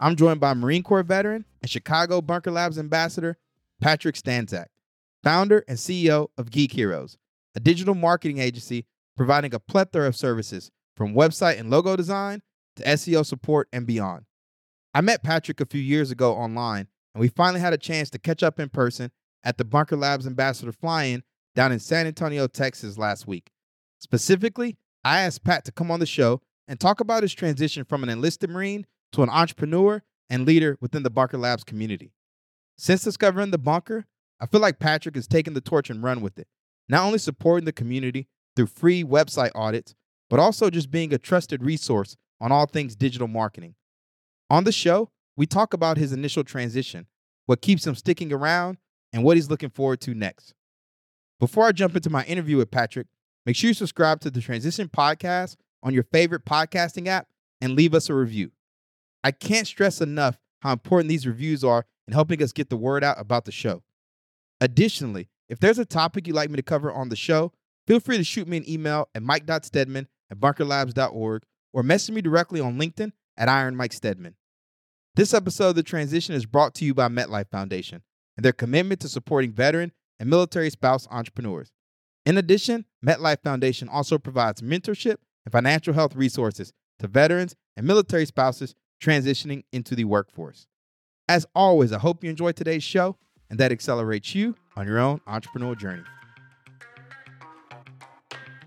I'm joined by Marine Corps veteran and Chicago Bunker Labs ambassador, Patryk Stanczak, founder and CEO of Geek Heros, a digital marketing agency providing a plethora of services from website and logo design to SEO support and beyond. I met Patrick a few years ago online, and we finally had a chance to catch up in person at the Bunker Labs Ambassador Fly In down in San Antonio, Texas last week. Specifically, I asked Pat to come on the show and talk about his transition from an enlisted Marine to an entrepreneur and leader within the Bunker Labs community. Since discovering the bunker, I feel like Patryk has taken the torch and run with it, not only supporting the community through free website audits, but also just being a trusted resource on all things digital marketing. On the show, we talk about his initial transition, what keeps him sticking around, and what he's looking forward to next. Before I jump into my interview with Patryk, make sure you subscribe to the Transition Podcast on your favorite podcasting app and leave us a review. I can't stress enough how important these reviews are in helping us get the word out about the show. Additionally, if there's a topic you'd like me to cover on the show, feel free to shoot me an email at mike.stedman at bunkerlabs.org or message me directly on LinkedIn at Iron Mike Stedman. This episode of The Transition is brought to you by MetLife Foundation and their commitment to supporting veteran and military spouse entrepreneurs. In addition, MetLife Foundation also provides mentorship and financial health resources to veterans and military spouses transitioning into the workforce. As always, I hope you enjoyed today's show and that accelerates you on your own entrepreneurial journey.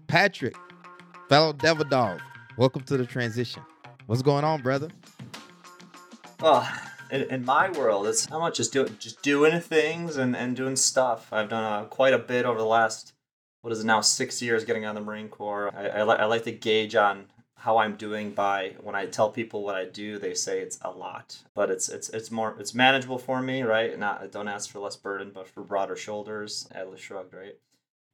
Patryk, fellow devil dog, welcome to the transition. What's going on, brother? Oh, in, in my world, it's how much just doing just doing things and, and doing stuff. I've done uh, quite a bit over the last what is it now six years getting on the Marine Corps. I, I, li- I like to gauge on how I'm doing by when I tell people what I do, they say it's a lot, but it's it's it's more it's manageable for me, right? Not don't ask for less burden, but for broader shoulders. Atlas shrugged, right?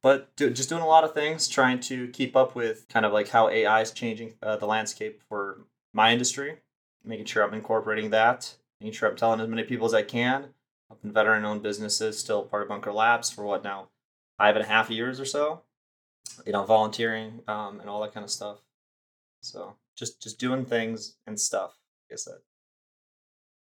But do, just doing a lot of things, trying to keep up with kind of like how AI is changing uh, the landscape for my industry, making sure I'm incorporating that, making sure I'm telling as many people as I can. Helping veteran-owned businesses, still part of Bunker Labs for what now, five and a half years or so. You know, volunteering um, and all that kind of stuff. So just just doing things and stuff. Like I said.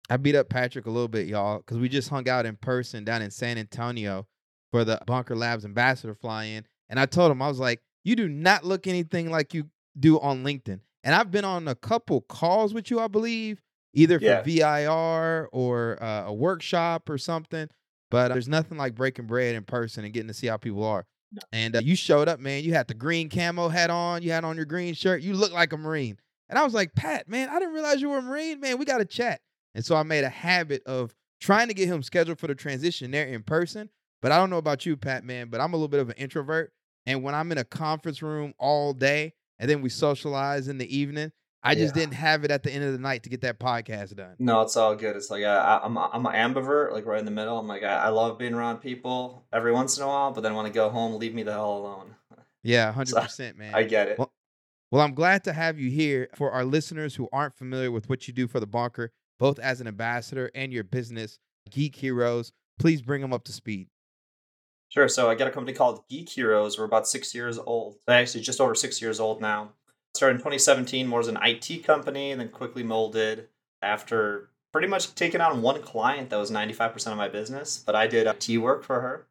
I beat up Patryk a little bit, y'all, because we just hung out in person down in San Antonio for the Bunker Labs ambassador fly in. And I told him, I was like, you do not look anything like you do on LinkedIn. And I've been on a couple calls with you, I believe, either for Yeah. VIR or uh, a workshop or something. But uh, there's nothing like breaking bread in person and getting to see how people are. And uh, you showed up, man. You had the green camo hat on. You had on your green shirt. You look like a Marine. And I was like, Pat, man, I didn't realize you were a Marine. Man, we got to chat. And so I made a habit of trying to get him scheduled for the transition there in person. But I don't know about you, Pat, man, but I'm a little bit of an introvert. And when I'm in a conference room all day and then we socialize in the evening, I just Yeah. didn't have it at the end of the night to get that podcast done. No, it's all good. It's like I, I'm a- I'm an ambivert, like right in the middle. I'm like I, I love being around people every once in a while, but then when I go home, leave me the hell alone. Yeah, 100%, man. I get it. Well, Well, I'm glad to have you here. For our listeners who aren't familiar with what you do for the bunker, both as an ambassador and your business, Geek Heros, please bring them up to speed. Sure. So I got a company called Geek Heros. We're about six years old. Actually, just over six years old now. Started in 2017 more as an IT company, and then quickly molded after pretty much taking on one client that was 95% of my business. But I did IT work for her.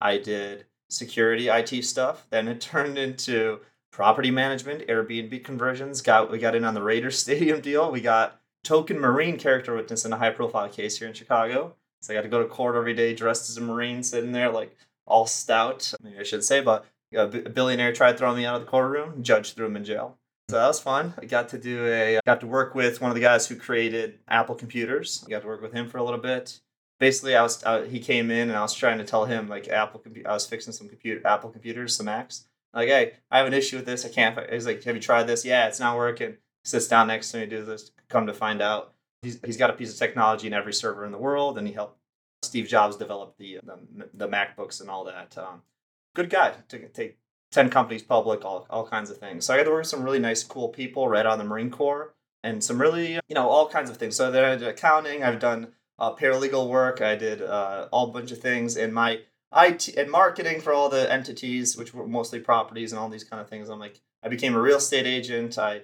I did security IT stuff. Then it turned into property management, Airbnb conversions. Got we got in on the Raiders Stadium deal. We got token Marine character witness in a high profile case here in Chicago. So I got to go to court every day dressed as a Marine, sitting there like all stout. Maybe I should say, but a a billionaire tried throwing me out of the courtroom. Judge threw him in jail. So that was fun. I got to do a got to work with one of the guys who created Apple computers. I got to work with him for a little bit. Basically, I was uh, he came in and I was trying to tell him like Apple I was fixing some computer Apple computers, some Macs. Like, hey, I have an issue with this. I can't. fi-" He's like, have you tried this? Yeah, it's not working. Sits down next to me, do this. Come to find out, he's, he's got a piece of technology in every server in the world, and he helped Steve Jobs develop the the, the MacBooks and all that. Um, good guy to take ten companies public, all all kinds of things. So I got to work with some really nice, cool people right out of the Marine Corps, and some really you know all kinds of things. So then I did accounting. I've done uh, paralegal work. I did uh, all bunch of things in my IT and marketing for all the entities, which were mostly properties and all these kind of things. I'm like, I became a real estate agent. I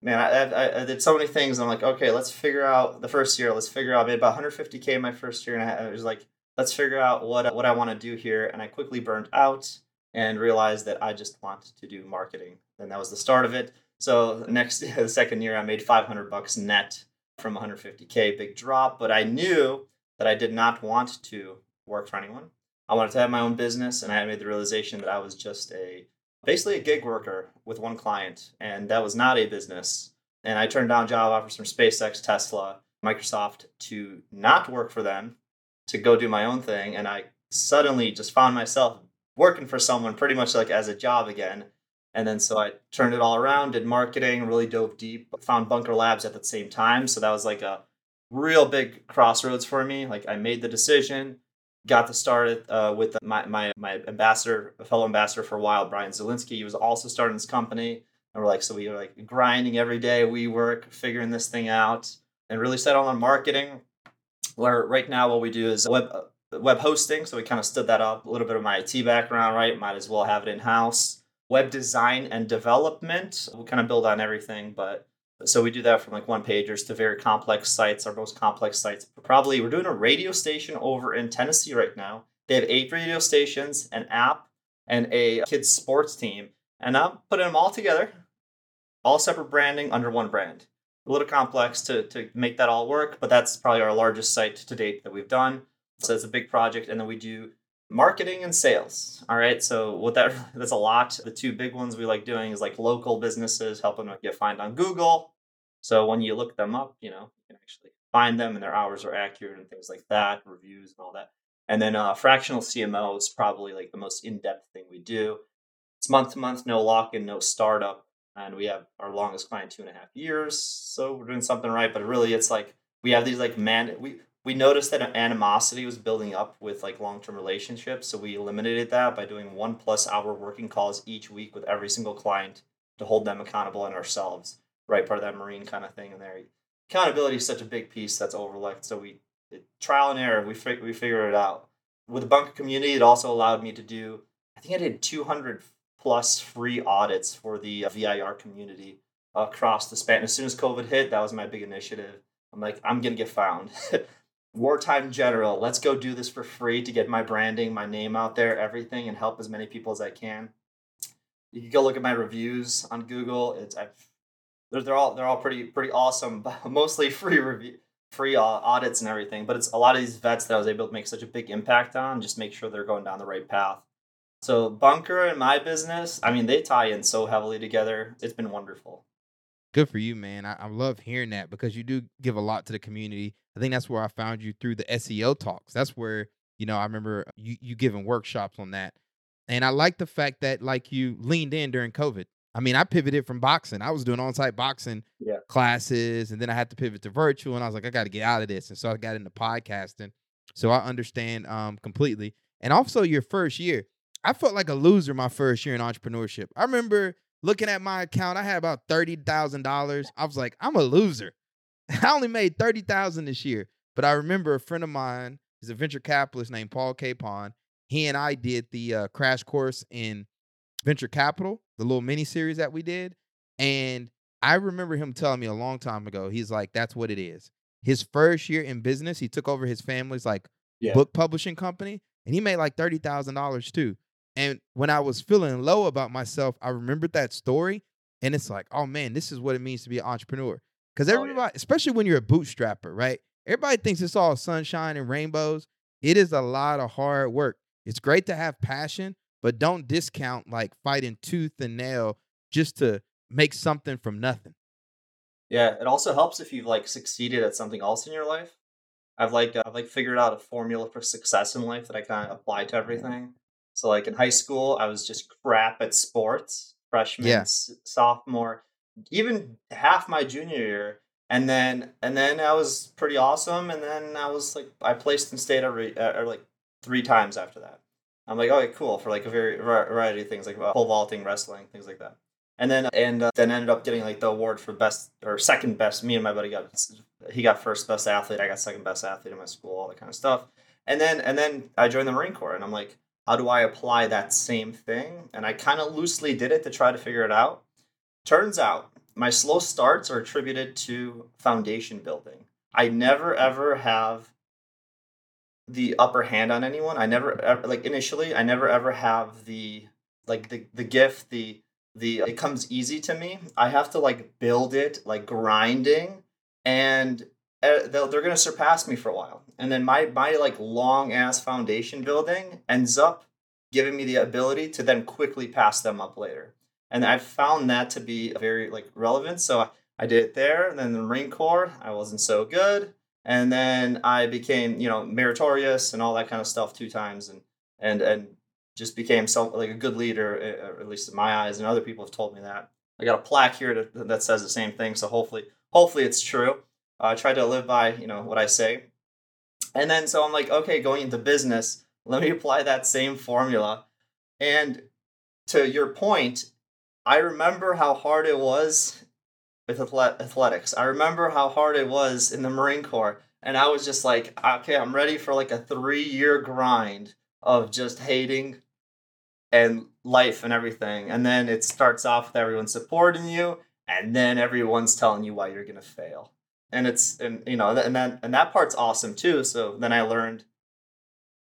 man, I, I, I, did so many things. I'm like, okay, let's figure out the first year. Let's figure out. I made about 150k my first year, and I, I was like, let's figure out what what I want to do here. And I quickly burned out and realized that I just want to do marketing, and that was the start of it. So next the second year, I made 500 bucks net from 150k, big drop. But I knew that I did not want to work for anyone. I wanted to have my own business, and I made the realization that I was just a basically a gig worker with one client, and that was not a business. And I turned down job offers from SpaceX, Tesla, Microsoft to not work for them, to go do my own thing. And I suddenly just found myself working for someone pretty much like as a job again. And then so I turned it all around, did marketing, really dove deep, found Bunker Labs at the same time. So that was like a real big crossroads for me. Like I made the decision, got to start uh, with my, my my ambassador, a fellow ambassador for a while, Brian Zielinski. He was also starting this company, and we're like, so we were like grinding every day. We work figuring this thing out, and really set on marketing. Where right now, what we do is web web hosting. So we kind of stood that up. A little bit of my IT background, right? Might as well have it in house. Web design and development. We kind of build on everything, but so we do that from like one pagers to very complex sites. Our most complex sites, probably we're doing a radio station over in Tennessee right now. They have eight radio stations, an app, and a kids sports team, and I'm putting them all together, all separate branding under one brand. A little complex to to make that all work, but that's probably our largest site to date that we've done. So it's a big project, and then we do marketing and sales all right so what that that's a lot the two big ones we like doing is like local businesses helping them get find on google so when you look them up, you know, you can actually find them and their hours are accurate and things like that, reviews and all that. And then uh, fractional CMO is probably like the most in-depth thing we do. It's month to month, no lock-in, no startup, and we have our longest client two and a half years. So we're doing something right, but really, it's like we have these like man we we noticed that animosity was building up with like long-term relationships, so we eliminated that by doing one plus hour working calls each week with every single client to hold them accountable and ourselves right part of that marine kind of thing in there. Accountability is such a big piece that's overlooked. So we trial and error. We fig- we figured it out. With the bunker community, it also allowed me to do. I think I did 200 plus free audits for the uh, VIR community across the span. As soon as COVID hit, that was my big initiative. I'm like, I'm gonna get found. Wartime general, let's go do this for free to get my branding, my name out there, everything, and help as many people as I can. You can go look at my reviews on Google. It's I've they're, they're all they're all pretty pretty awesome. Mostly free review, free audits and everything. But it's a lot of these vets that I was able to make such a big impact on. Just make sure they're going down the right path. So bunker and my business, I mean, they tie in so heavily together. It's been wonderful. Good for you, man. I, I love hearing that because you do give a lot to the community. I think that's where I found you through the SEO talks. That's where you know I remember you you giving workshops on that, and I like the fact that like you leaned in during COVID. I mean, I pivoted from boxing. I was doing on-site boxing yeah. classes, and then I had to pivot to virtual. And I was like, I got to get out of this, and so I got into podcasting. So I understand um, completely. And also, your first year, I felt like a loser my first year in entrepreneurship. I remember looking at my account. I had about thirty thousand dollars. I was like, I'm a loser. I only made thirty thousand this year. But I remember a friend of mine, he's a venture capitalist named Paul Capon. He and I did the uh, crash course in venture capital the little mini series that we did. And I remember him telling me a long time ago, he's like, that's what it is. His first year in business, he took over his family's like yeah. book publishing company and he made like $30,000 too. And when I was feeling low about myself, I remembered that story. And it's like, oh man, this is what it means to be an entrepreneur. Because everybody, oh, yeah. especially when you're a bootstrapper, right? Everybody thinks it's all sunshine and rainbows. It is a lot of hard work. It's great to have passion, but don't discount like fighting tooth and nail just to make something from nothing. Yeah, it also helps if you've like succeeded at something else in your life. I've like uh, I've like figured out a formula for success in life that I kind of apply to everything. So like in high school, I was just crap at sports. Freshman, yeah. s- sophomore, even half my junior year, and then and then I was pretty awesome. And then I was like, I placed in state every uh, or like three times after that. I'm like, okay, cool for like a very variety of things like uh, pole vaulting, wrestling, things like that. And then and uh, then ended up getting like the award for best or second best. Me and my buddy got he got first best athlete. I got second best athlete in my school, all that kind of stuff. And then and then I joined the Marine Corps, and I'm like, how do I apply that same thing? And I kind of loosely did it to try to figure it out. Turns out my slow starts are attributed to foundation building. I never ever have the upper hand on anyone. I never ever, like initially I never ever have the like the the gift the the it comes easy to me. I have to like build it like grinding and Uh, they're going to surpass me for a while. And then my my like long ass foundation building ends up giving me the ability to then quickly pass them up later. And I found that to be very like relevant. So I did it there. And then the Marine Corps, I wasn't so good. And then I became, you know, meritorious and all that kind of stuff two times, and and and just became so like a good leader, eh, eh, at least in my eyes. And other people have told me that. I got a plaque here to, that says the same thing. So hopefully, hopefully it's true. Uh, I try to live by, you know, what I say. And then so I'm like, okay, going into business, let me apply that same formula. And to your point, I remember how hard it was with athletics. I remember how hard it was in the Marine Corps. And I was just like, okay, I'm ready for like a three year grind of just hating and life and everything. And then it starts off with everyone supporting you, and then everyone's telling you why you're gonna fail. And it's and you know, and then and that part's awesome too. So then I learned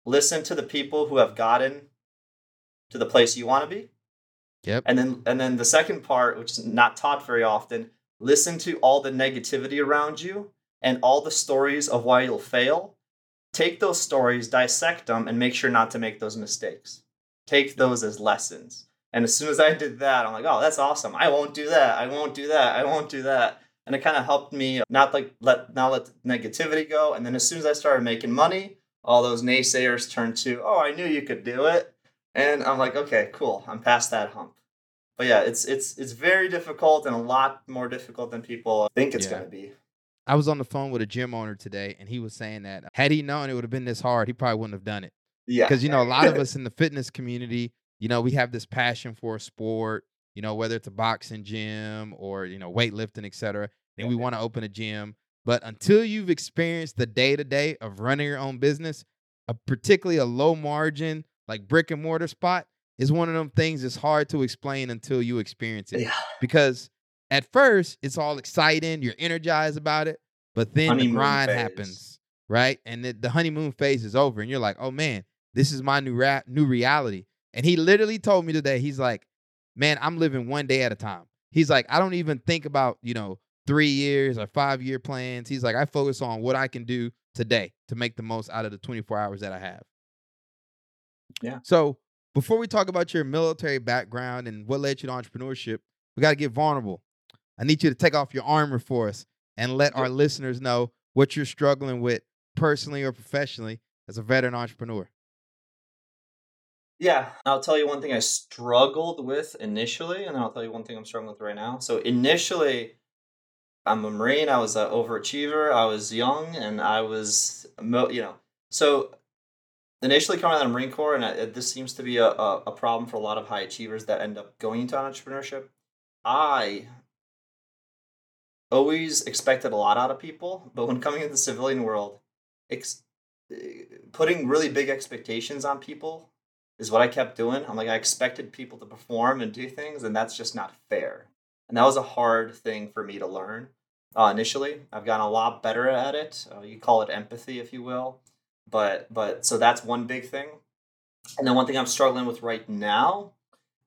listen to the people who have gotten to the place you want to be. Yep. And then and then the second part, which is not taught very often, listen to all the negativity around you and all the stories of why you'll fail. Take those stories, dissect them, and make sure not to make those mistakes. Take those as lessons. And as soon as I did that, I'm like, oh, that's awesome. I won't do that. I won't do that. I won't do that. And it kind of helped me not like let not let negativity go. And then as soon as I started making money, all those naysayers turned to, oh, I knew you could do it. And I'm like, okay, cool. I'm past that hump but yeah, it's it's it's very difficult and a lot more difficult than people think it's yeah. going to be. I was on the phone with a gym owner today, and he was saying that had he known it would have been this hard, he probably wouldn't have done it. Yeah, because you know a lot of us in the fitness community, you know, we have this passion for a sport. You know, whether it's a boxing gym or you know weightlifting, etc. And we want to open a gym, but until you've experienced the day to day of running your own business, a particularly a low margin like brick and mortar spot, is one of them things that's hard to explain until you experience it. Yeah. Because at first it's all exciting, you're energized about it, but then honeymoon the grind phase. happens, right? And the, the, honeymoon phase is over, and you're like, oh man, this is my new ra- new reality. And he literally told me today, he's like, man, I'm living one day at a time. He's like, I don't even think about you know three years or five year plans. He's like, I focus on what I can do today to make the most out of the 24 hours that I have. Yeah. So before we talk about your military background and what led you to entrepreneurship, we got to get vulnerable. I need you to take off your armor for us and let our listeners know what you're struggling with personally or professionally as a veteran entrepreneur. Yeah, I'll tell you one thing I struggled with initially, and then I'll tell you one thing I'm struggling with right now. So, initially, I'm a Marine. I was an overachiever. I was young, and I was, you know, so initially coming out of the Marine Corps, and uh, this seems to be a, a, a, problem for a lot of high achievers that end up going into entrepreneurship. I always expected a lot out of people, but when coming into the civilian world, ex- uh, putting really big expectations on people is what I kept doing. I'm like, I expected people to perform and do things, and that's just not fair. And that was a hard thing for me to learn uh, initially. I've gotten a lot better at it. Uh, you call it empathy, if you will but but so that's one big thing and then one thing i'm struggling with right now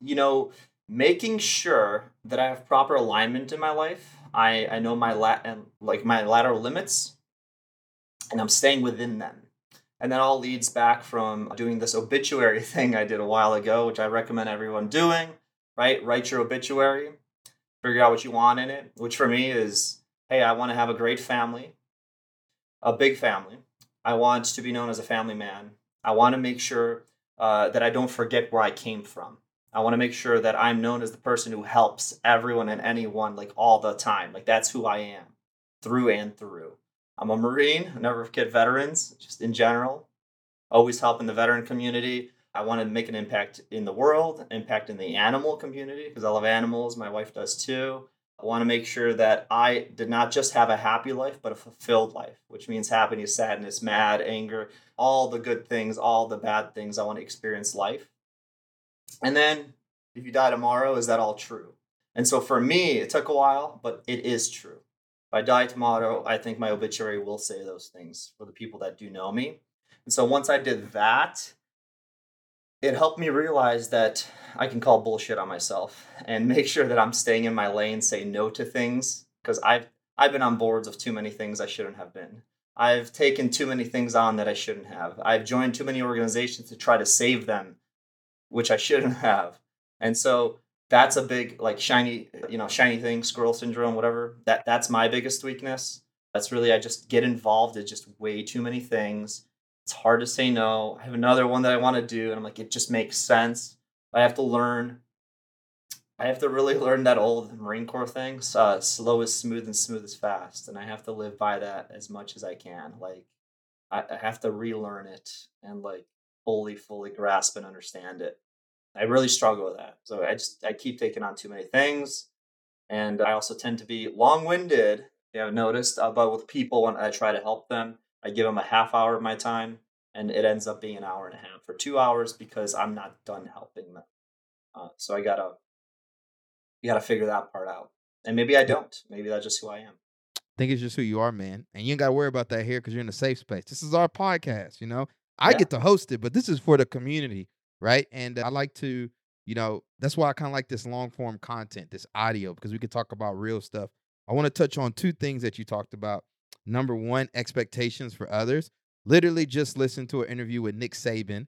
you know making sure that i have proper alignment in my life i i know my lat and like my lateral limits and i'm staying within them and that all leads back from doing this obituary thing i did a while ago which i recommend everyone doing right write your obituary figure out what you want in it which for me is hey i want to have a great family a big family I want to be known as a family man. I want to make sure uh, that I don't forget where I came from. I want to make sure that I'm known as the person who helps everyone and anyone like all the time. Like that's who I am. through and through. I'm a Marine, I never forget veterans, just in general. Always helping the veteran community. I want to make an impact in the world, impact in the animal community, because I love animals. My wife does too. I want to make sure that I did not just have a happy life, but a fulfilled life, which means happiness, sadness, mad, anger, all the good things, all the bad things. I want to experience life. And then if you die tomorrow, is that all true? And so for me, it took a while, but it is true. If I die tomorrow, I think my obituary will say those things for the people that do know me. And so once I did that, it helped me realize that I can call bullshit on myself and make sure that I'm staying in my lane, say no to things because I've I've been on boards of too many things I shouldn't have been. I've taken too many things on that I shouldn't have. I've joined too many organizations to try to save them, which I shouldn't have. And so that's a big like shiny, you know, shiny thing, squirrel syndrome, whatever. That that's my biggest weakness. That's really I just get involved in just way too many things. It's hard to say no. I have another one that I want to do, and I'm like, it just makes sense. I have to learn. I have to really learn that old Marine Corps thing. Uh, slow is smooth and smooth is fast, and I have to live by that as much as I can. Like, I, I have to relearn it and like fully, fully grasp and understand it. I really struggle with that. So I just I keep taking on too many things, and I also tend to be long-winded. You have noticed, uh, but with people when I try to help them, I give them a half hour of my time, and it ends up being an hour and a half or two hours because I'm not done helping them. Uh, so I gotta, you gotta figure that part out. And maybe I don't. Maybe that's just who I am. I think it's just who you are, man. And you ain't got to worry about that here because you're in a safe space. This is our podcast, you know. I yeah. get to host it, but this is for the community, right? And I like to, you know, that's why I kind of like this long form content, this audio, because we can talk about real stuff. I want to touch on two things that you talked about. Number one, expectations for others literally just listened to an interview with Nick Saban,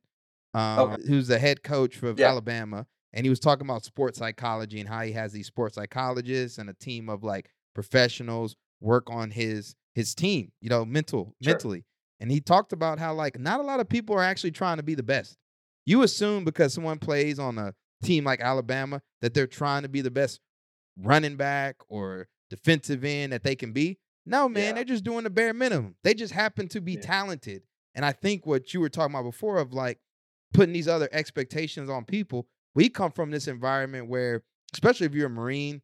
um, okay. who's the head coach for yeah. Alabama, and he was talking about sports psychology and how he has these sports psychologists and a team of like professionals work on his his team, you know, mental sure. mentally. And he talked about how like not a lot of people are actually trying to be the best. You assume because someone plays on a team like Alabama that they're trying to be the best running back or defensive end that they can be. No, man, yeah. they're just doing the bare minimum. They just happen to be yeah. talented. And I think what you were talking about before of like putting these other expectations on people, we come from this environment where, especially if you're a Marine,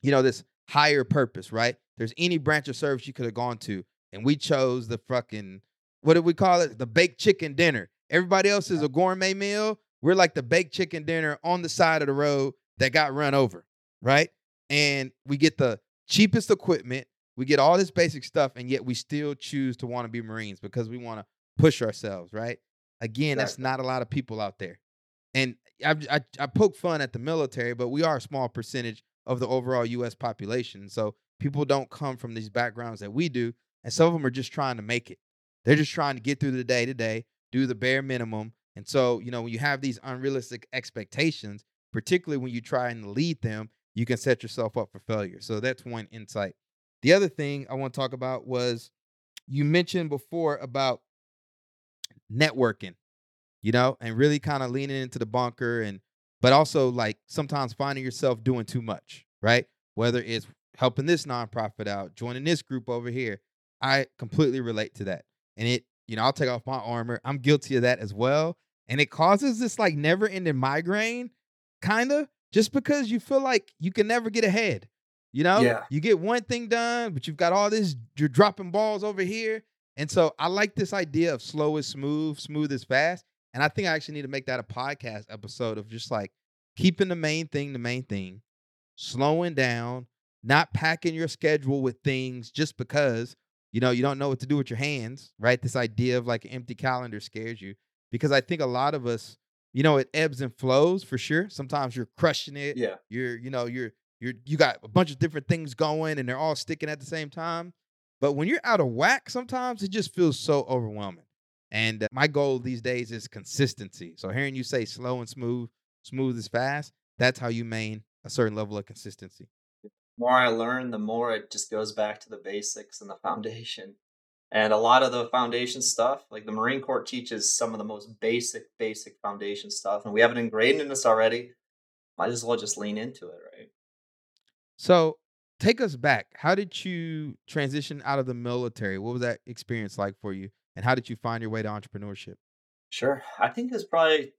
you know, this higher purpose, right? There's any branch of service you could have gone to. And we chose the fucking, what did we call it? The baked chicken dinner. Everybody else is a gourmet meal. We're like the baked chicken dinner on the side of the road that got run over, right? And we get the cheapest equipment we get all this basic stuff, and yet we still choose to want to be Marines because we want to push ourselves, right? Again, that's not a lot of people out there. And I, I, I poke fun at the military, but we are a small percentage of the overall U.S. population. So people don't come from these backgrounds that we do, and some of them are just trying to make it. They're just trying to get through the day to day, do the bare minimum. And so, you know, when you have these unrealistic expectations, particularly when you try and lead them, you can set yourself up for failure. So that's one insight. The other thing I want to talk about was you mentioned before about networking, you know, and really kind of leaning into the bunker and but also like sometimes finding yourself doing too much, right? Whether it's helping this nonprofit out, joining this group over here. I completely relate to that. And it, you know, I'll take off my armor. I'm guilty of that as well. And it causes this like never ending migraine, kind of, just because you feel like you can never get ahead. You know, yeah. you get one thing done, but you've got all this, you're dropping balls over here. And so I like this idea of slow is smooth, smooth is fast. And I think I actually need to make that a podcast episode of just like keeping the main thing the main thing, slowing down, not packing your schedule with things just because, you know, you don't know what to do with your hands, right? This idea of like an empty calendar scares you because I think a lot of us, you know, it ebbs and flows for sure. Sometimes you're crushing it. Yeah. You're, you know, you're you're you got a bunch of different things going and they're all sticking at the same time. But when you're out of whack, sometimes it just feels so overwhelming. And uh, my goal these days is consistency. So hearing you say slow and smooth, smooth is fast, that's how you maintain a certain level of consistency. The more I learn, the more it just goes back to the basics and the foundation. And a lot of the foundation stuff, like the Marine Corps teaches some of the most basic, basic foundation stuff. And we have it ingrained in us already. Might as well just lean into it, right? So take us back. How did you transition out of the military? What was that experience like for you? And how did you find your way to entrepreneurship? Sure. I think it's probably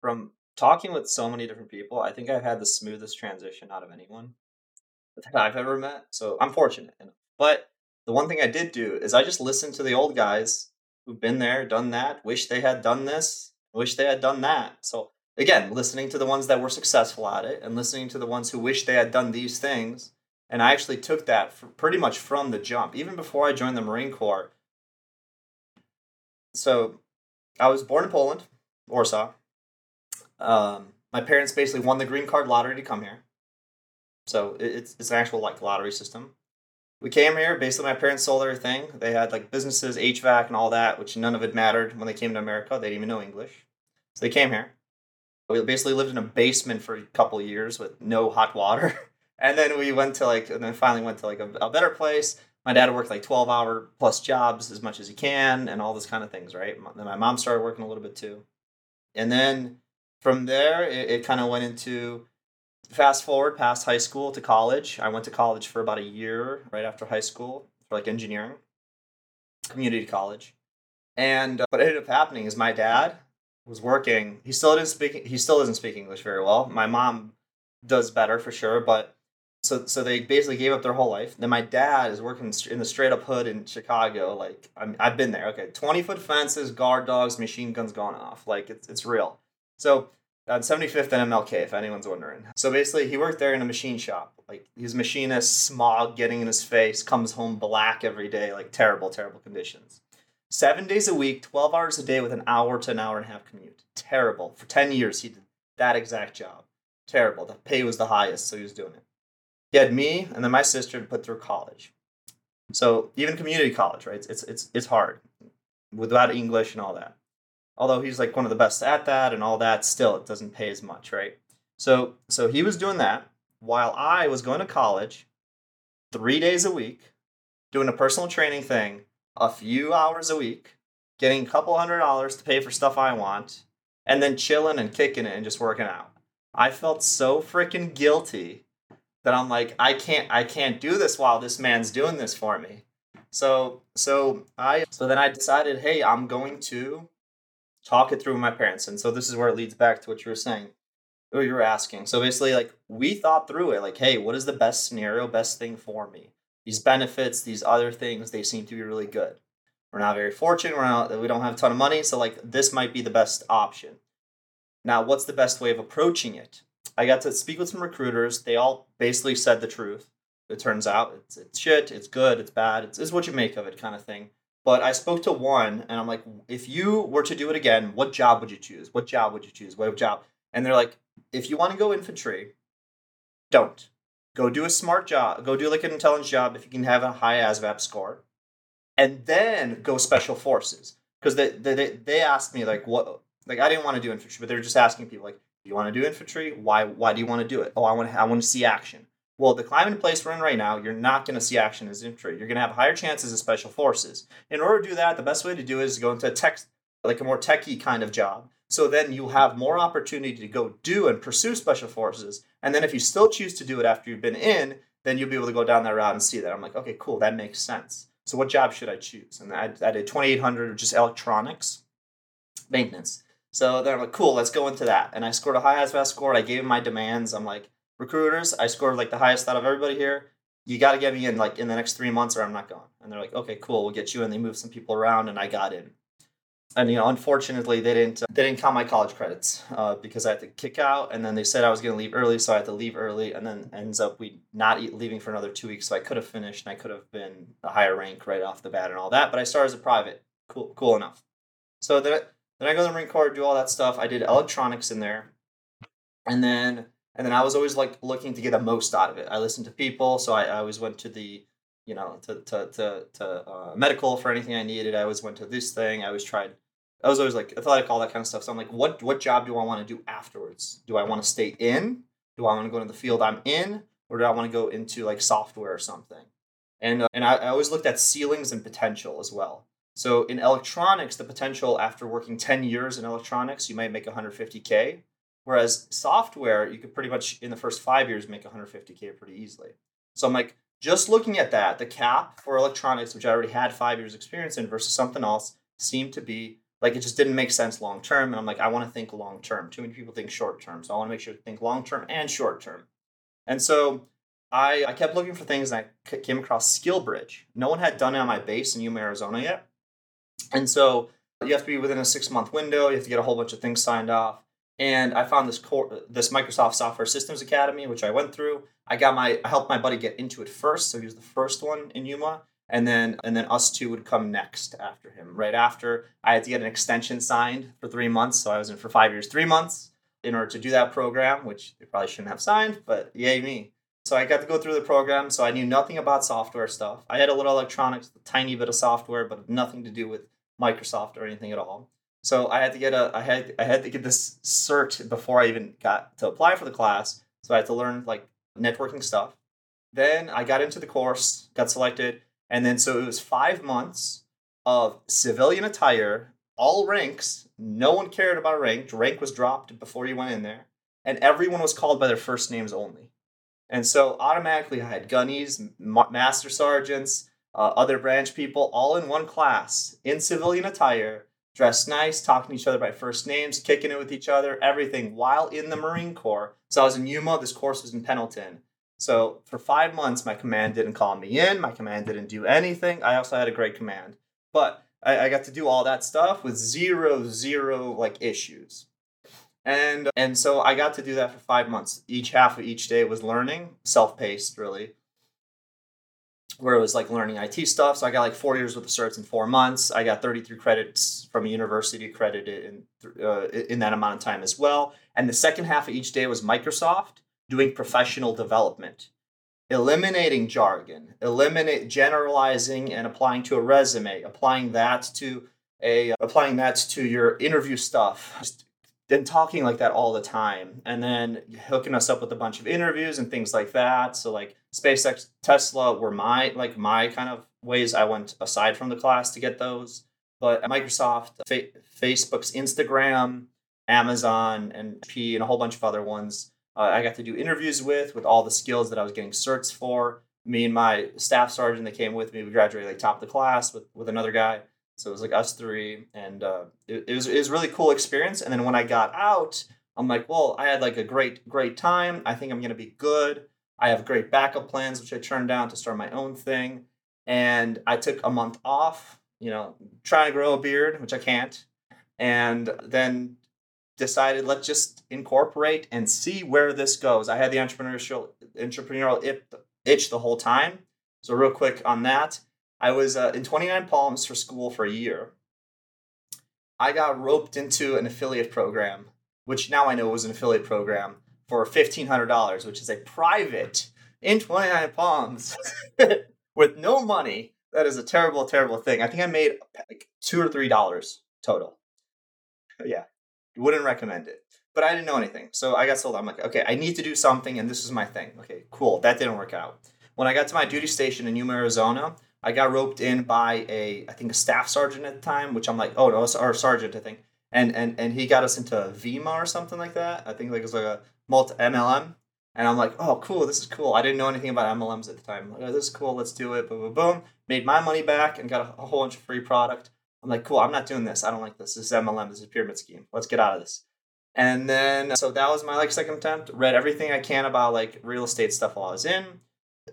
from talking with so many different people, I think I've had the smoothest transition out of anyone that I've ever met. So I'm fortunate. But the one thing I did do is I just listened to the old guys who've been there, done that, wish they had done this, wish they had done that. So again, listening to the ones that were successful at it and listening to the ones who wish they had done these things. And I actually took that pretty much from the jump, even before I joined the Marine Corps. So I was born in Poland, Warsaw. Um, my parents basically won the green card lottery to come here. So it's, it's an actual like lottery system. We came here, basically my parents sold everything. They had like businesses, HVAC and all that, which none of it mattered when they came to America. They didn't even know English. So they came here. We basically lived in a basement for a couple years with no hot water. and then we went to like, and then finally went to like a, a better place. My dad worked like 12 hour plus jobs as much as he can and all this kind of things, right? Then my mom started working a little bit too. And then from there, it, it kind of went into fast forward past high school to college. I went to college for about a year right after high school for like engineering, community college. And uh, what ended up happening is my dad was working. He still didn't speak. He still doesn't speak English very well. My mom does better for sure, but so so they basically gave up their whole life. Then my dad is working in the straight up hood in Chicago. Like i have been there. Okay, twenty foot fences, guard dogs, machine guns going off. Like it's it's real. So on 75th and MLK, if anyone's wondering. So basically, he worked there in a machine shop. Like he's machinist, smog getting in his face, comes home black every day, like terrible, terrible conditions. Seven days a week, 12 hours a day with an hour to an hour and a half commute. Terrible. For 10 years, he did that exact job. Terrible. The pay was the highest, so he was doing it. He had me and then my sister to put through college. So even community college, right? It's, it's, it's hard without English and all that although he's like one of the best at that and all that, still it doesn't pay as much, right? So so he was doing that while I was going to college three days a week, doing a personal training thing, a few hours a week, getting a couple hundred dollars to pay for stuff I want, and then chilling and kicking it and just working out. I felt so freaking guilty that I'm like, I can't I can't do this while this man's doing this for me. So so I so then I decided, hey, I'm going to talk it through with my parents. And so this is where it leads back to what you were saying, or you were asking. So basically, like we thought through it, like, hey, what is the best scenario, best thing for me? These benefits, these other things, they seem to be really good. We're not very fortunate. We're not. We don't have a ton of money, so like this might be the best option. Now, what's the best way of approaching it? I got to speak with some recruiters. They all basically said the truth. It turns out it's, it's shit, it's good, it's bad, it's, it's what you make of it kind of thing. But I spoke to one and I'm like, if you were to do it again, what job would you choose? What job would you choose? What job? And they're like, if you want to go infantry, don't. Go do a smart job. Go do like an intelligence job if you can have a high ASVAB score. And then go special forces. Because they, they, they asked me, like, what, like, I didn't want to do infantry, but they're just asking people, like, do you want to do infantry? Why, why do you want to do it? Oh, I want to, I want to see action. Well, the climate and place we're in right now, you're not going to see action as infantry. You're going to have higher chances as special forces. In order to do that, the best way to do it is to go into a tech, like a more techie kind of job. So then you'll have more opportunity to go do and pursue special forces. And then if you still choose to do it after you've been in, then you'll be able to go down that route and see that. I'm like, okay, cool, that makes sense. So what job should I choose? And I, I did 2800, which is electronics maintenance. So then I'm like, cool, let's go into that. And I scored a high ASVAB score. I gave my demands. I'm like, recruiters. I scored like the highest out of everybody here. You got to get me in like in the next three months, or I'm not going. And they're like, okay, cool, we'll get you in. They moved some people around, and I got in. And you know, unfortunately, they didn't they didn't count my college credits uh, because I had to kick out, and then they said I was going to leave early, so I had to leave early, and then ends up we not leaving for another two weeks. So I could have finished, and I could have been a higher rank right off the bat and all that. But I started as a private, cool, cool enough. So then, then I go to the Marine Corps, do all that stuff. I did electronics in there, and then and then I was always like looking to get the most out of it. I listened to people, so I, I always went to the, you know, to to to, to uh, medical for anything I needed. I always went to this thing. I always tried. I was always like athletic, all that kind of stuff. So I'm like, what what job do I want to do afterwards? Do I want to stay in? Do I want to go into the field I'm in, or do I want to go into like software or something? And uh, and I, I always looked at ceilings and potential as well. So in electronics, the potential after working 10 years in electronics, you might make 150K. Whereas software, you could pretty much in the first five years make 150k pretty easily. So I'm like, just looking at that, the cap for electronics, which I already had five years experience in, versus something else, seemed to be like it just didn't make sense long term. And I'm like, I want to think long term. Too many people think short term, so I want to make sure to think long term and short term. And so I, I kept looking for things and I came across SkillBridge. No one had done it on my base in Yuma, Arizona yet. And so you have to be within a six month window. You have to get a whole bunch of things signed off. And I found this this Microsoft Software Systems Academy, which I went through. I got my, I helped my buddy get into it first, so he was the first one in Yuma, and then and then us two would come next after him. Right after, I had to get an extension signed for three months, so I was in for five years, three months in order to do that program, which they probably shouldn't have signed, but yay me. So I got to go through the program. So I knew nothing about software stuff. I had a little electronics, a tiny bit of software, but nothing to do with Microsoft or anything at all. So I had to get a I had I had to get this cert before I even got to apply for the class. So I had to learn like networking stuff. Then I got into the course, got selected, and then so it was five months of civilian attire, all ranks. No one cared about rank. Rank was dropped before you went in there, and everyone was called by their first names only. And so automatically, I had gunnies, master sergeants, uh, other branch people, all in one class in civilian attire dressed nice, talking to each other by first names, kicking it with each other, everything while in the Marine Corps. So I was in Yuma, this course was in Pendleton. So for five months, my command didn't call me in, my command didn't do anything. I also had a great command. But I, I got to do all that stuff with zero, zero like issues. And and so I got to do that for five months. Each half of each day was learning, self-paced really where it was like learning IT stuff. So I got like four years with the certs in four months. I got 33 credits from a university accredited in, uh, in that amount of time as well. And the second half of each day was Microsoft doing professional development, eliminating jargon, eliminate generalizing and applying to a resume, applying that to a applying that to your interview stuff. Just then talking like that all the time. And then hooking us up with a bunch of interviews and things like that. So like spacex tesla were my like my kind of ways i went aside from the class to get those. But microsoft Fa- facebook's instagram amazon and p and a whole bunch of other ones uh, i got to do interviews with with all the skills that i was getting certs for. Me and my staff sergeant that came with me we graduated like top of the class with with another guy so it was like us three, and uh, it, it was it was really cool experience. And then when I got out, I'm like, well, I had like a great great time. I think I'm gonna be good. I have great backup plans, which I turned down to start my own thing. And I took a month off, you know, trying to grow a beard, which I can't. And then decided let's just incorporate and see where this goes. I had the entrepreneurial entrepreneurial itch the whole time. So real quick on that, I was uh, in 29 Palms for school for a year. I got roped into an affiliate program, which now I know was an affiliate program for $1,500, which is a private in 29 Palms with no money. That is a terrible, terrible thing. I think I made like two or three dollars total. Yeah, wouldn't recommend it. But I didn't know anything. So I got sold. I'm like, okay, I need to do something, and this is my thing. Okay, cool. That didn't work out. When I got to my duty station in Yuma, Arizona, I got roped in by a I think a staff sergeant at the time, which I'm like, oh no, or sergeant I think, and and and he got us into Vemma or something like that. I think like it was like a multi MLM, and I'm like, oh cool, this is cool. I didn't know anything about MLMs at the time. Like, oh, this is cool, let's do it. Boom, boom, boom. Made my money back and got a, a whole bunch of free product. I'm like, cool, I'm not doing this. I don't like this. This is MLM. This is a pyramid scheme. Let's get out of this. And then so that was my like second attempt. Read everything I can about like real estate stuff while I was in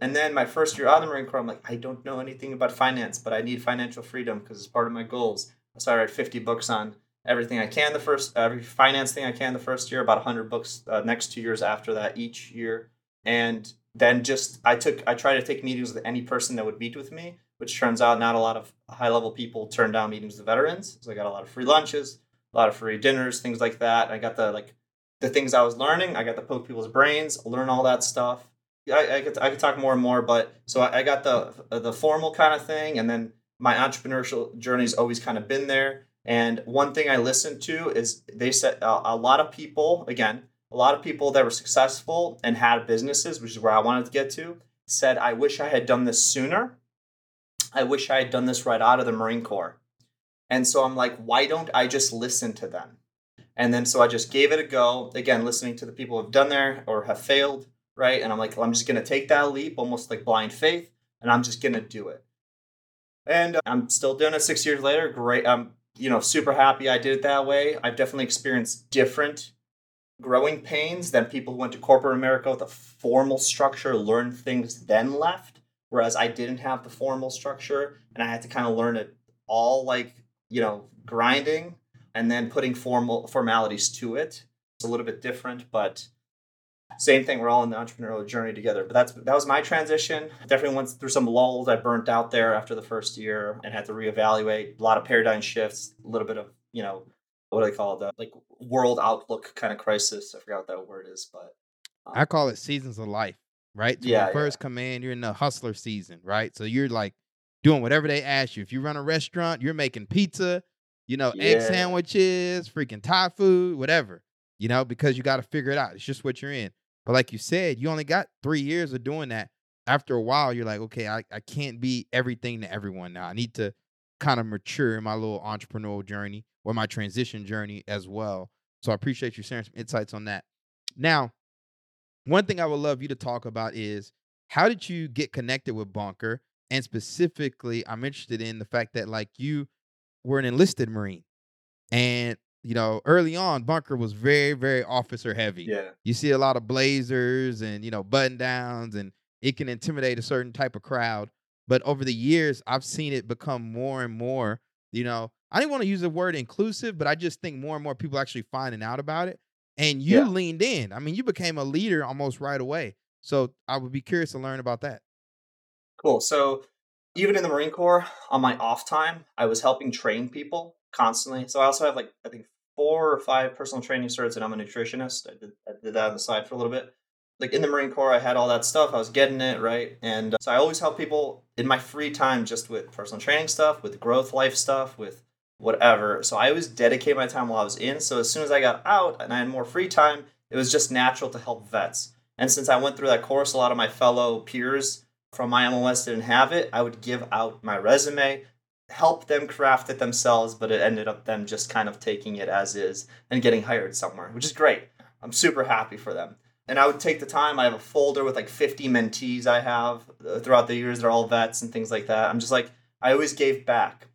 and then my first year out of the Marine Corps, I'm like, I don't know anything about finance, but I need financial freedom because it's part of my goals. So I read 50 books on everything I can the first, every finance thing I can the first year, about 100 books uh, next two years after that each year. And then just, I took, I tried to take meetings with any person that would meet with me, which turns out not a lot of high level people turn down meetings with veterans. So I got a lot of free lunches, a lot of free dinners, things like that. I got the, like, the things I was learning, I got to poke people's brains, learn all that stuff I, I could I could talk more and more, but so I, I got the the formal kind of thing, and then my entrepreneurial journey's always kind of been there. And one thing I listened to is they said uh, a lot of people, again, a lot of people that were successful and had businesses, which is where I wanted to get to, said, I wish I had done this sooner. I wish I had done this right out of the Marine Corps. And so I'm like, why don't I just listen to them? And then so I just gave it a go. Again, listening to the people who've done there or have failed, right? And I'm like, well, I'm just gonna take that leap, almost like blind faith, and I'm just gonna do it. And uh, I'm still doing it six years later. Great. I'm you know super happy I did it that way. I've definitely experienced different growing pains than people who went to corporate America with a formal structure, learned things, then left. Whereas I didn't have the formal structure and I had to kind of learn it all like, you know, grinding and then putting formal formalities to it. It's a little bit different, but same thing. We're all in the entrepreneurial journey together. But that's that was my transition. Definitely went through some lulls. I burnt out there after the first year and had to reevaluate. A lot of paradigm shifts, a little bit of, you know, what do they call it? The, like world outlook kind of crisis. I forgot what that word is, but um, I call it seasons of life, right? So yeah. first yeah. come in, you're in the hustler season, right? So you're like doing whatever they ask you. If you run a restaurant, you're making pizza, you know, yeah. egg sandwiches, freaking Thai food, whatever, you know, because you got to figure it out. It's just what you're in. But like you said, you only got three years of doing that. After a while, you're like, okay, I, I can't be everything to everyone now. I need to kind of mature in my little entrepreneurial journey or my transition journey as well. So I appreciate you sharing some insights on that. Now, one thing I would love you to talk about is how did you get connected with Bunker? And specifically, I'm interested in the fact that like you were an enlisted Marine. And you know, early on, Bunker was very, very officer heavy. Yeah. You see a lot of blazers and, you know, button downs, and it can intimidate a certain type of crowd. But over the years, I've seen it become more and more, you know, I didn't want to use the word inclusive, but I just think more and more people actually finding out about it. And you yeah. leaned in. I mean, you became a leader almost right away. So I would be curious to learn about that. Cool. So even in the Marine Corps, on my off time, I was helping train people constantly. So I also have like I think four or five personal training certs, and I'm a nutritionist. I did I did that on the side for a little bit. Like in the Marine Corps, I had all that stuff. I was getting it right, and uh, so I always help people in my free time, just with personal training stuff, with growth life stuff, with whatever. So I always dedicate my time while I was in. So as soon as I got out and I had more free time, it was just natural to help vets. And since I went through that course, a lot of my fellow peers from my MOS didn't have it. I would give out my resume, help them craft it themselves, but it ended up them just kind of taking it as is and getting hired somewhere, which is great. I'm super happy for them. And I would take the time. I have a folder with like 50 mentees I have uh, throughout the years. They're all vets and things like that. I'm just like, I always gave back.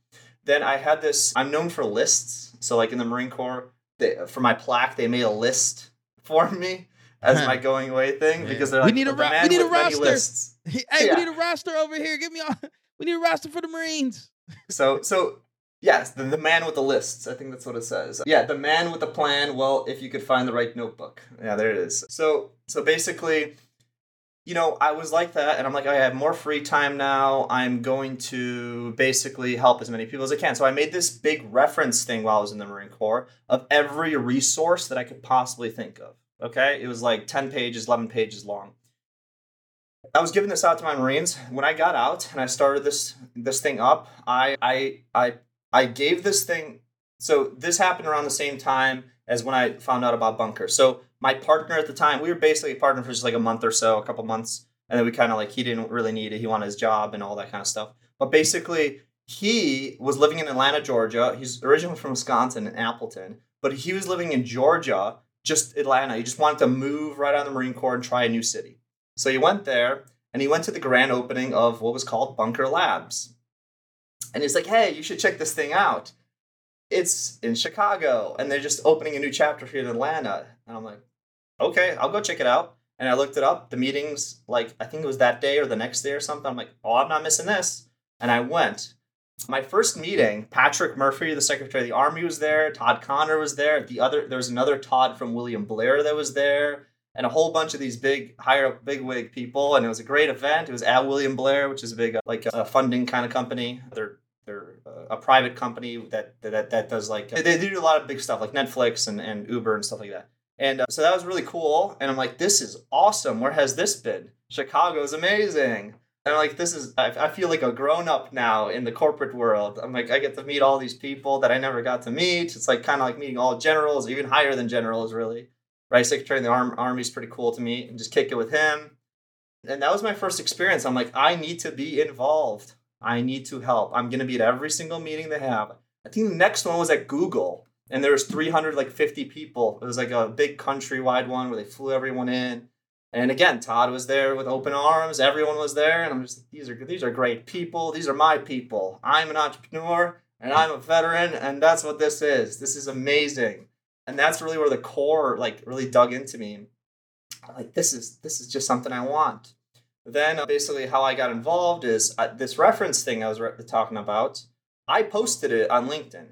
Then I had this. I'm known for lists. So like in the Marine Corps, they, for my plaque, they made a list for me as my going away thing because they're like, we need a, ra- we need a roster. Hey, yeah. we need a roster over here. Give me all. We need a roster for the Marines. So so yes, the, the man with the lists. I think that's what it says. Yeah, the man with the plan. Well, if you could find the right notebook. Yeah, there it is. So so basically you know, I was like that, and I'm like, oh, I have more free time now. I'm going to basically help as many people as I can. So I made this big reference thing while I was in the Marine Corps of every resource that I could possibly think of. Okay, it was like 10 pages, 11 pages long. I was giving this out to my Marines when I got out and I started this this thing up. I I I I gave this thing. So this happened around the same time as when I found out about Bunker. So my partner at the time, we were basically a partner for just like a month or so, a couple months, and then we kind of like he didn't really need it. He wanted his job and all that kind of stuff. But basically, he was living in Atlanta, Georgia. He's originally from Wisconsin in Appleton, but he was living in Georgia, just Atlanta. He just wanted to move right out of the Marine Corps and try a new city. So he went there and he went to the grand opening of what was called Bunker Labs. And he's like, hey, you should check this thing out. It's in Chicago, and they're just opening a new chapter here in Atlanta. And I'm like, okay, I'll go check it out. And I looked it up. The meetings, like, I think it was that day or the next day or something. I'm like, oh, I'm not missing this. And I went. My first meeting, Patrick Murphy, the Secretary of the Army, was there. Todd Connor was there. The other, there was another Todd from William Blair that was there, and a whole bunch of these big, higher, big wig people. And it was a great event. It was at William Blair, which is a big, like, a funding kind of company. They're they're uh, a private company that that that does like they, do a lot of big stuff like Netflix and, and Uber and stuff like that. And uh, so that was really cool. And I'm like, this is awesome. Where has this been? Chicago is amazing. And I'm like, this is, I, I feel like a grown up now in the corporate world. I'm like, I get to meet all these people that I never got to meet. It's like kind of like meeting all generals, even higher than generals, really. Right? Secretary of the Arm, Army is pretty cool to me and just kick it with him. And that was my first experience. I'm like, I need to be involved. I need to help. I'm to be at every single meeting they have. I think the next one was at Google and there was 300 like 50 people it was like a big countrywide one where they flew everyone in And again, Todd was there with open arms. Everyone was there, and I'm just these are these are great people. These are my people. I'm an entrepreneur and I'm a veteran, and that's what this is. This is amazing, and that's really where the core like really dug into me. like this is this is just something I want. Then uh, basically how I got involved is uh, this reference thing I was re- talking about. I posted it on LinkedIn,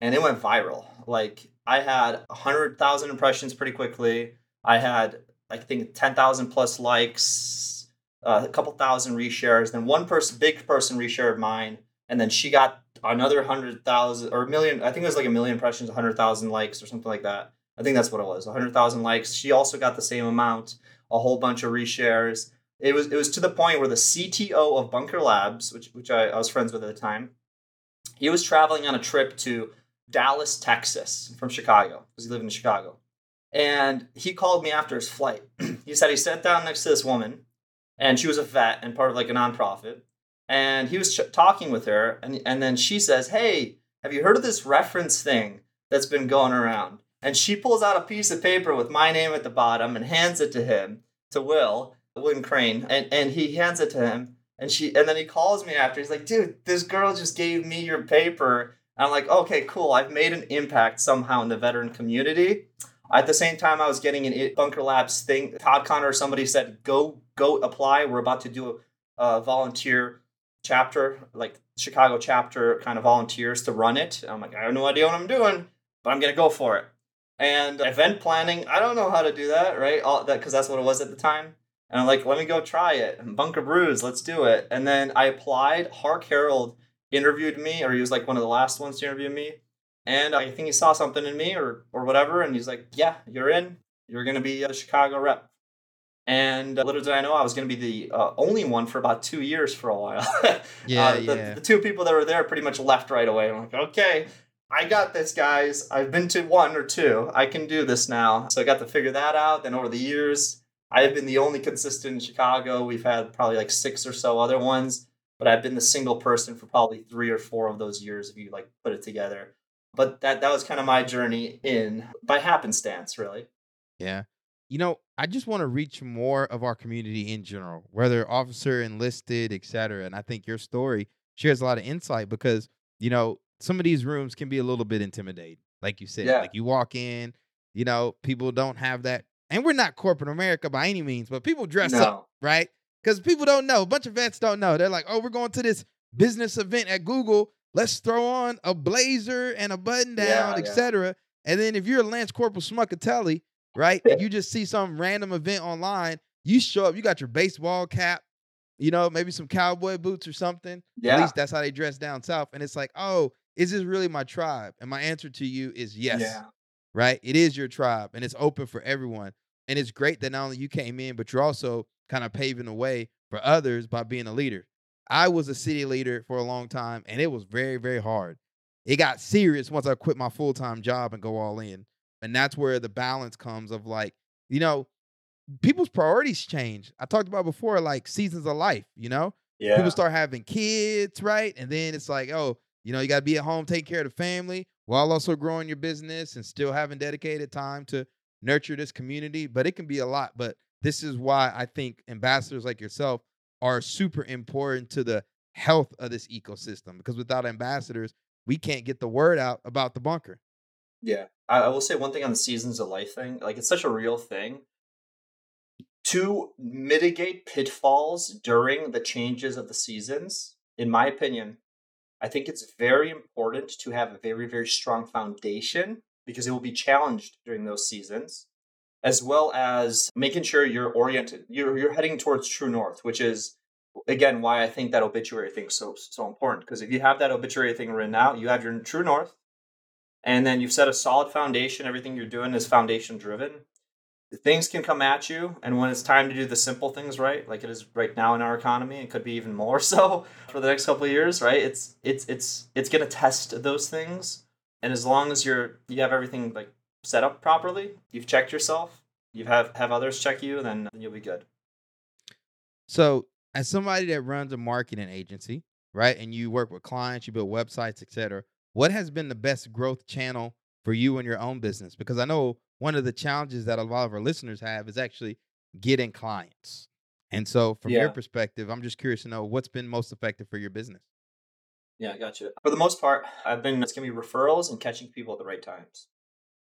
and it went viral. Like I had hundred thousand impressions pretty quickly. I had I think ten thousand plus likes, uh, a couple thousand reshares. Then one person, big person, reshared mine, and then she got another hundred thousand or a million. I think it was like a million impressions, hundred thousand likes or something like that. I think that's what it was, hundred thousand likes. She also got the same amount, a whole bunch of reshares. It was it was to the point where the CTO of Bunker Labs, which which I, I was friends with at the time, he was traveling on a trip to Dallas, Texas, from Chicago because he lived in Chicago, and he called me after his flight. he said he sat down next to this woman, and she was a vet and part of like a nonprofit, and he was ch- talking with her, and and then she says, "Hey, have you heard of this reference thing that's been going around?" And she pulls out a piece of paper with my name at the bottom and hands it to him, to Will, William Crane, and, and he hands it to him. And she and then he calls me after. He's like, dude, this girl just gave me your paper. And I'm like, okay, cool. I've made an impact somehow in the veteran community. At the same time, I was getting an Bunker Labs thing. Todd Connor or somebody said, go go apply. We're about to do a, a volunteer chapter, like Chicago chapter kind of volunteers to run it. I'm like, I have no idea what I'm doing, but I'm gonna go for it. And event planning, I don't know how to do that, right? All that because that's what it was at the time. And I'm like, let me go try it. Bunker Brews, let's do it. And then I applied. Hark Harold interviewed me, or he was like one of the last ones to interview me. And I think he saw something in me or or whatever. And he's like, yeah, you're in. You're to be a Chicago rep. And uh, little did I know I was going to be the uh, only one for about two years for a while. yeah, uh, the, yeah. the two people that were there pretty much left right away. I'm like, okay, I got this, guys. I've been to one or two. I can do this now. So I got to figure that out. Then over the years, I have been the only consistent in Chicago. We've had probably like six or so other ones, but I've been the single person for probably three or four of those years if you like put it together. But that that was kind of my journey in by happenstance, really. Yeah. You know, I just want to reach more of our community in general, whether officer, enlisted, et cetera. And I think your story shares a lot of insight because, you know, some of these rooms can be a little bit intimidating. Like you said, Yeah. like you walk in, you know, people don't have that. And we're not corporate America by any means, but people dress up, right? Because people don't know. A bunch of vets don't know. They're like, oh, we're going to this business event at Google. Let's throw on a blazer and a button down, Yeah, et yeah. cetera. And then if you're a Lance Corporal Smuckatelli, right? And you just see some random event online, you show up, you got your baseball cap, you know, maybe some cowboy boots or something. Yeah. At least that's how they dress down south. And it's like, oh, is this really my tribe? And my answer to you is yes, Yeah. right? It is your tribe and it's open for everyone. And it's great that not only you came in, but you're also kind of paving the way for others by being a leader. I was a city leader for a long time and it was very, very hard. It got serious once I quit my full time job and go all in. And that's where the balance comes of like, you know, people's priorities change. I talked about before, like seasons of life, you know? Yeah. People start having kids, right? And then it's like, oh, you know, you got to be at home taking care of the family while also growing your business and still having dedicated time to nurture this community. But it can be a lot. But this is why I think ambassadors like yourself are super important to the health of this ecosystem because without ambassadors, we can't get the word out about the bunker. Yeah. I, I will say one thing on the seasons of life thing. Like it's such a real thing. To mitigate pitfalls during the changes of the seasons, in my opinion, I think it's very important to have a very, very strong foundation because it will be challenged during those seasons, as well as making sure you're oriented. You're you're heading towards true north, which is again why I think that obituary thing is so so important. Because if you have that obituary thing written out, you have your true north, and then you've set a solid foundation. Everything you're doing is foundation driven. Things can come at you, and when it's time to do the simple things right, like it is right now in our economy, it could be even more so for the next couple of years, right? It's it's it's it's gonna test those things, and as long as you're you have everything like set up properly, you've checked yourself, you have have others check you, then you'll be good. So, as somebody that runs a marketing agency, right, and you work with clients, you build websites, et cetera, what has been the best growth channel for you and your own business? Because I know one of the challenges that a lot of our listeners have is actually getting clients. And so, from your perspective, I'm just curious to know what's been most effective for your business. Yeah, I got you. For the most part, I've been it's gonna be referrals and catching people at the right times,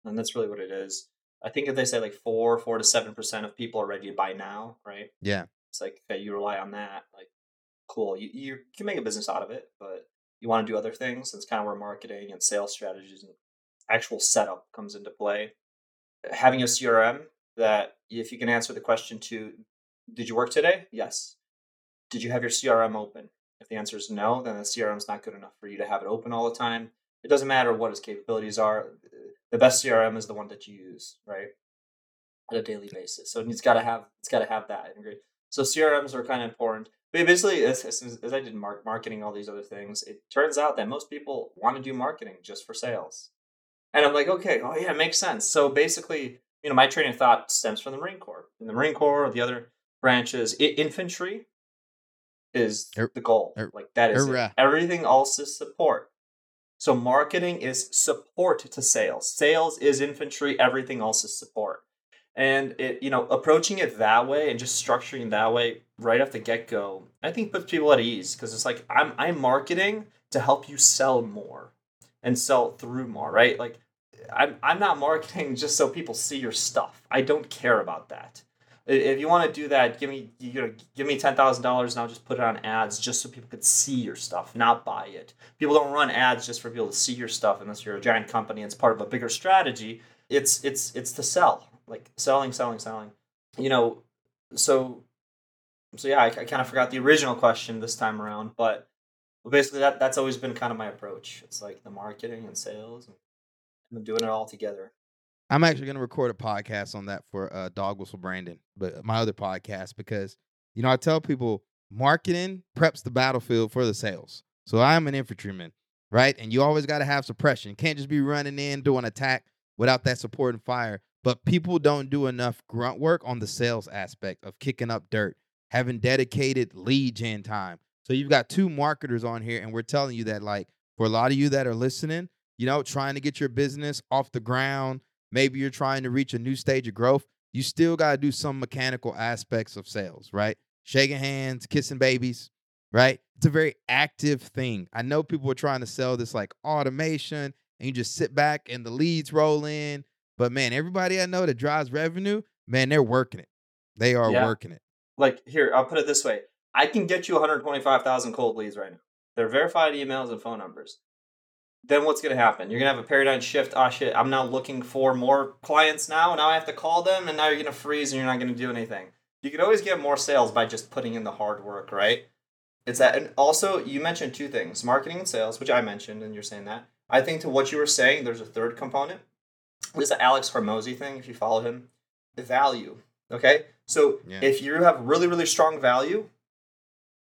and that's really what it is. I think if they say like four, four to seven percent of people are ready to buy now, right? Yeah. It's like okay, you rely on that. Like, cool, you you can make a business out of it, but you want to do other things. That's kind of where marketing and sales strategies and actual setup comes into play. Having a CRM that if you can answer the question to, did you work today? Yes. Did you have your CRM open? If the answer is no, then the CRM is not good enough for you to have it open all the time. It doesn't matter what its capabilities are. The best CRM is the one that you use, right, at a daily basis. So it's got to have it's got to have that. So CRMs are kind of important. But basically, as, as, as I did mark, marketing, all these other things, it turns out that most people want to do marketing just for sales. And I'm like, okay, oh yeah, it makes sense. So basically, you know, my training of thought stems from the Marine Corps. In the Marine Corps, or the other branches, I- infantry is Er- the goal. er- like that is hurrah. everything else is support. So marketing is support to sales. Sales is infantry. Everything else is support. And it, you know, approaching it that way and just structuring that way right off the get go, I think puts people at ease because it's like I'm I'm marketing to help you sell more and sell through more, right? Like I'm I'm not marketing just so people see your stuff. I don't care about that. If you want to do that, give me you know give me ten thousand dollars and I'll just put it on ads just so people could see your stuff, not buy it. People don't run ads just for people to see your stuff unless you're a giant company. It's part of a bigger strategy. It's it's it's to sell, like selling, selling, selling. You know, so so yeah, I, I kind of forgot the original question this time around, but but basically that that's always been kind of my approach. It's like the marketing and sales and, and doing it all together. I'm actually going to record a podcast on that for uh, Dog Whistle Brandon, but my other podcast because you know I tell people marketing preps the battlefield for the sales. So I'm an infantryman, right? And you always got to have suppression. Can't just be running in doing attack without that support and fire. But people don't do enough grunt work on the sales aspect of kicking up dirt, having dedicated lead gen time. So you've got two marketers on here, and we're telling you that, like, for a lot of you that are listening, you know, trying to get your business off the ground, maybe you're trying to reach a new stage of growth, you still got to do some mechanical aspects of sales, right? Shaking hands, kissing babies, right? It's a very active thing. I know people are trying to sell this like automation and you just sit back and the leads roll in. But man, everybody I know that drives revenue, man, they're working it. They are Yeah. working it. Like here, I'll put it this way: I can get you 125,000 cold leads right now. They're verified emails and phone numbers. Then what's going to happen? You're going to have a paradigm shift. Ah, shit! I'm now looking for more clients now. Now I have to call them, and now you're going to freeze, and you're not going to do anything. You can always get more sales by just putting in the hard work, right? It's that, and also you mentioned two things: marketing and sales, which I mentioned, and you're saying that. I think to what you were saying, there's a third component. This is the Alex Hormozi thing. If you follow him, the value. Okay, so Yeah. if you have really really strong value,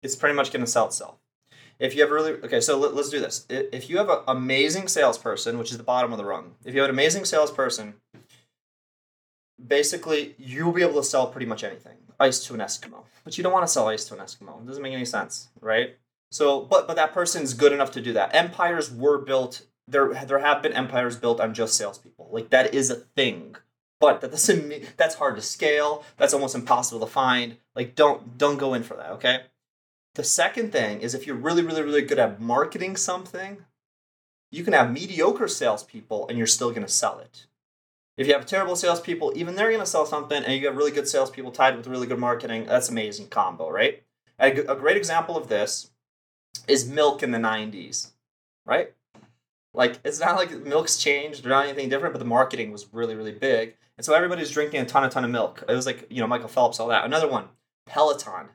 it's pretty much going to sell itself. If you have really okay, so let, us do this. If you have an amazing salesperson, which is the bottom of the rung, if you have an amazing salesperson, basically you'll be able to sell pretty much anything. Ice to an Eskimo, but you don't want to sell ice to an Eskimo. It doesn't make any sense, right? So, but but that person's good enough to do that. Empires were built. There there have been empires built on just salespeople. Like that is a thing. But that doesn't that's hard to scale. That's almost impossible to find. Like don't don't go in for that. Okay. The second thing is if you're really really really good at marketing something, you can have mediocre salespeople and you're still going to sell it. If you have terrible salespeople, even they're going to sell something, and you have really good salespeople tied with really good marketing. That's amazing combo, right? A great example of this is milk in the 90s, right? Like, it's not like milk's changed or not anything different, but the marketing was really, really big. And so everybody's drinking a ton, a ton of milk. It was like, you know, Michael Phelps, all that. Another one, Peloton.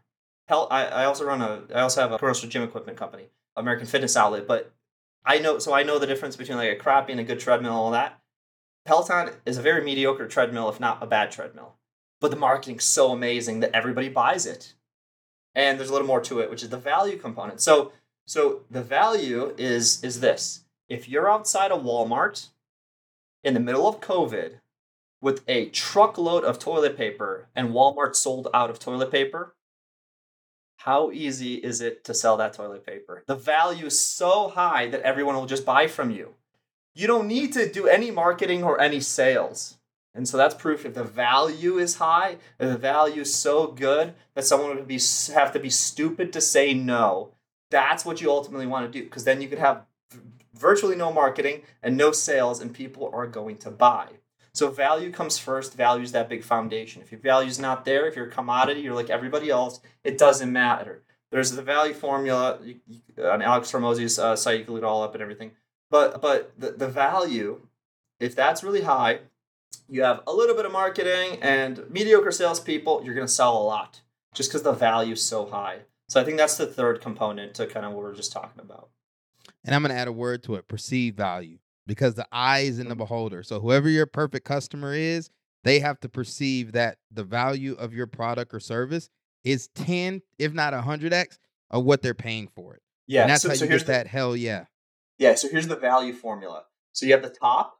Pel- I, I also run a, I also have a commercial gym equipment company, American Fitness Outlet, but I know, so I know the difference between like a crappy and a good treadmill and all that. Peloton is a very mediocre treadmill, if not a bad treadmill. But the marketing's so amazing that everybody buys it. And there's a little more to it, which is the value component. So so the value is is this. If you're outside of Walmart in the middle of COVID with a truckload of toilet paper and Walmart sold out of toilet paper, how easy is it to sell that toilet paper? The value is so high that everyone will just buy from you. You don't need to do any marketing or any sales. And so that's proof if the value is high, if the value is so good that someone would be have to be stupid to say no. That's what you ultimately want to do because then you could have virtually no marketing and no sales and people are going to buy. So value comes first. Value is that big foundation. If your value is not there, if you're a commodity, you're like everybody else, it doesn't matter. There's the value formula you, you, on Alex Hormozi's uh, site. You can look it all up and everything. But but the, the value, if that's really high, you have a little bit of marketing and mediocre salespeople, you're going to sell a lot just because the value is so high. So I think that's the third component to kind of what we are just talking about. And I'm going to add a word to it perceived value because the eye is in the mm-hmm. beholder. So whoever your perfect customer is, they have to perceive that the value of your product or service is 10, if not 100x of what they're paying for it. Yeah. And that's so, how so you get the, that hell yeah. Yeah. So here's the value formula. So you have the top.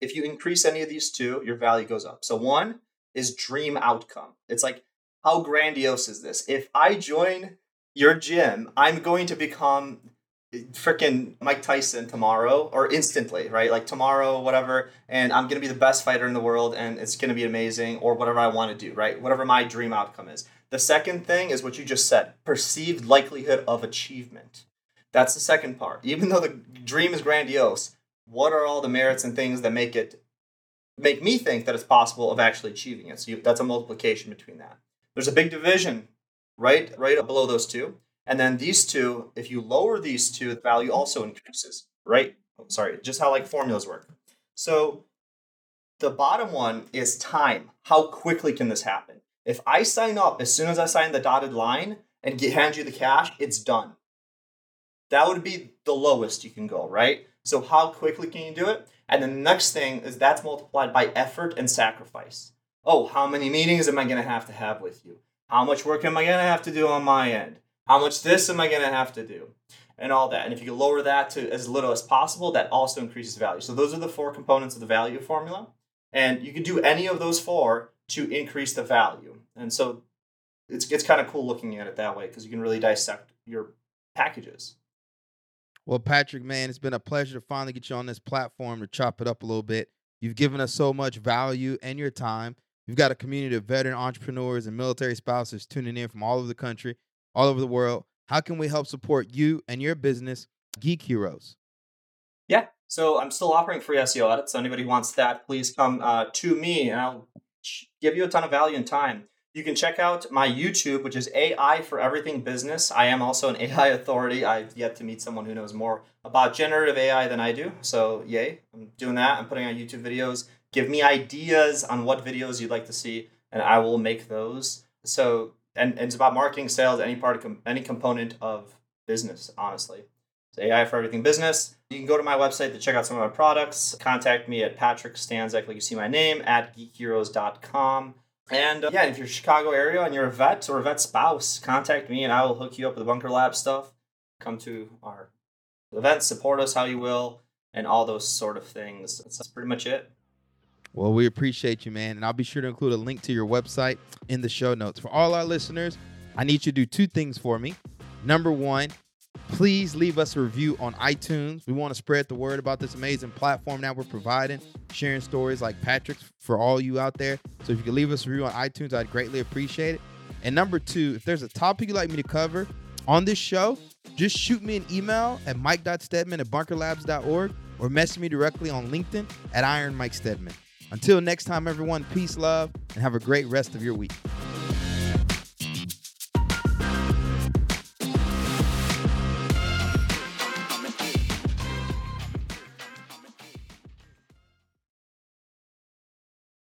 If you increase any of these two, your value goes up. So one is dream outcome. It's like, how grandiose is this? If I join your gym, I'm going to become freaking Mike Tyson tomorrow or instantly, right? Like tomorrow, whatever, and I'm gonna be the best fighter in the world and it's gonna be amazing or whatever I wanna do, right? Whatever my dream outcome is. The second thing is what you just said perceived likelihood of achievement. That's the second part. Even though the dream is grandiose, what are all the merits and things that make it make me think that it's possible of actually achieving it? So you, that's a multiplication between that. There's a big division right right below those two and then these two, if you lower these two, the value also increases, right? Oh, sorry, just how like formulas work. So the bottom one is time. How quickly can this happen? If I sign up as soon as I sign the dotted line and get, hand you the cash, it's done. That would be the lowest you can go, right? So how quickly can you do it? And the next thing is that's multiplied by effort and sacrifice. Oh, how many meetings am I going to have to have with you? How much work am I going to have to do on my end? How much this am I going to have to do? And all that. And if you can lower that to as little as possible, that also increases value. So those are the four components of the value formula. And you can do any of those four to increase the value. And so it's, it's kind of cool looking at it that way because you can really dissect your packages. Well, Patryk, man, it's been a pleasure to finally get you on this platform to chop it up a little bit. You've given us so much value and your time. You've got a community of veteran entrepreneurs and military spouses tuning in from all over the country all over the world. How can we help support you and your business, Geek Heros? Yeah, so I'm still offering free SEO audits. So anybody who wants that, please come uh, to me and I'll give you a ton of value and time. You can check out my YouTube, which is AI for Everything Business. I am also an AI authority. I've yet to meet someone who knows more about generative AI than I do. So, yay, I'm doing that. I'm putting on YouTube videos. Give me ideas on what videos you'd like to see, and I will make those. So, and, and it's about marketing, sales, any part of com- any component of business. Honestly, it's AI for everything business. You can go to my website to check out some of my products. Contact me at Patryk Stanczak, like you see my name, at geekheros.com. And uh, yeah, if you're Chicago area and you're a vet or a vet spouse, contact me and I will hook you up with the Bunker Lab stuff. Come to our events, support us how you will, and all those sort of things. That's pretty much it. Well, we appreciate you, man. And I'll be sure to include a link to your website in the show notes. For all our listeners, I need you to do two things for me. Number one, please leave us a review on iTunes. We want to spread the word about this amazing platform that we're providing, sharing stories like Patryk's for all you out there. So if you could leave us a review on iTunes, I'd greatly appreciate it. And number two, if there's a topic you'd like me to cover on this show, just shoot me an email at mike.stedman at bunkerlabs.org or message me directly on LinkedIn at Iron Mike Stedman. Until next time, everyone, peace, love, and have a great rest of your week.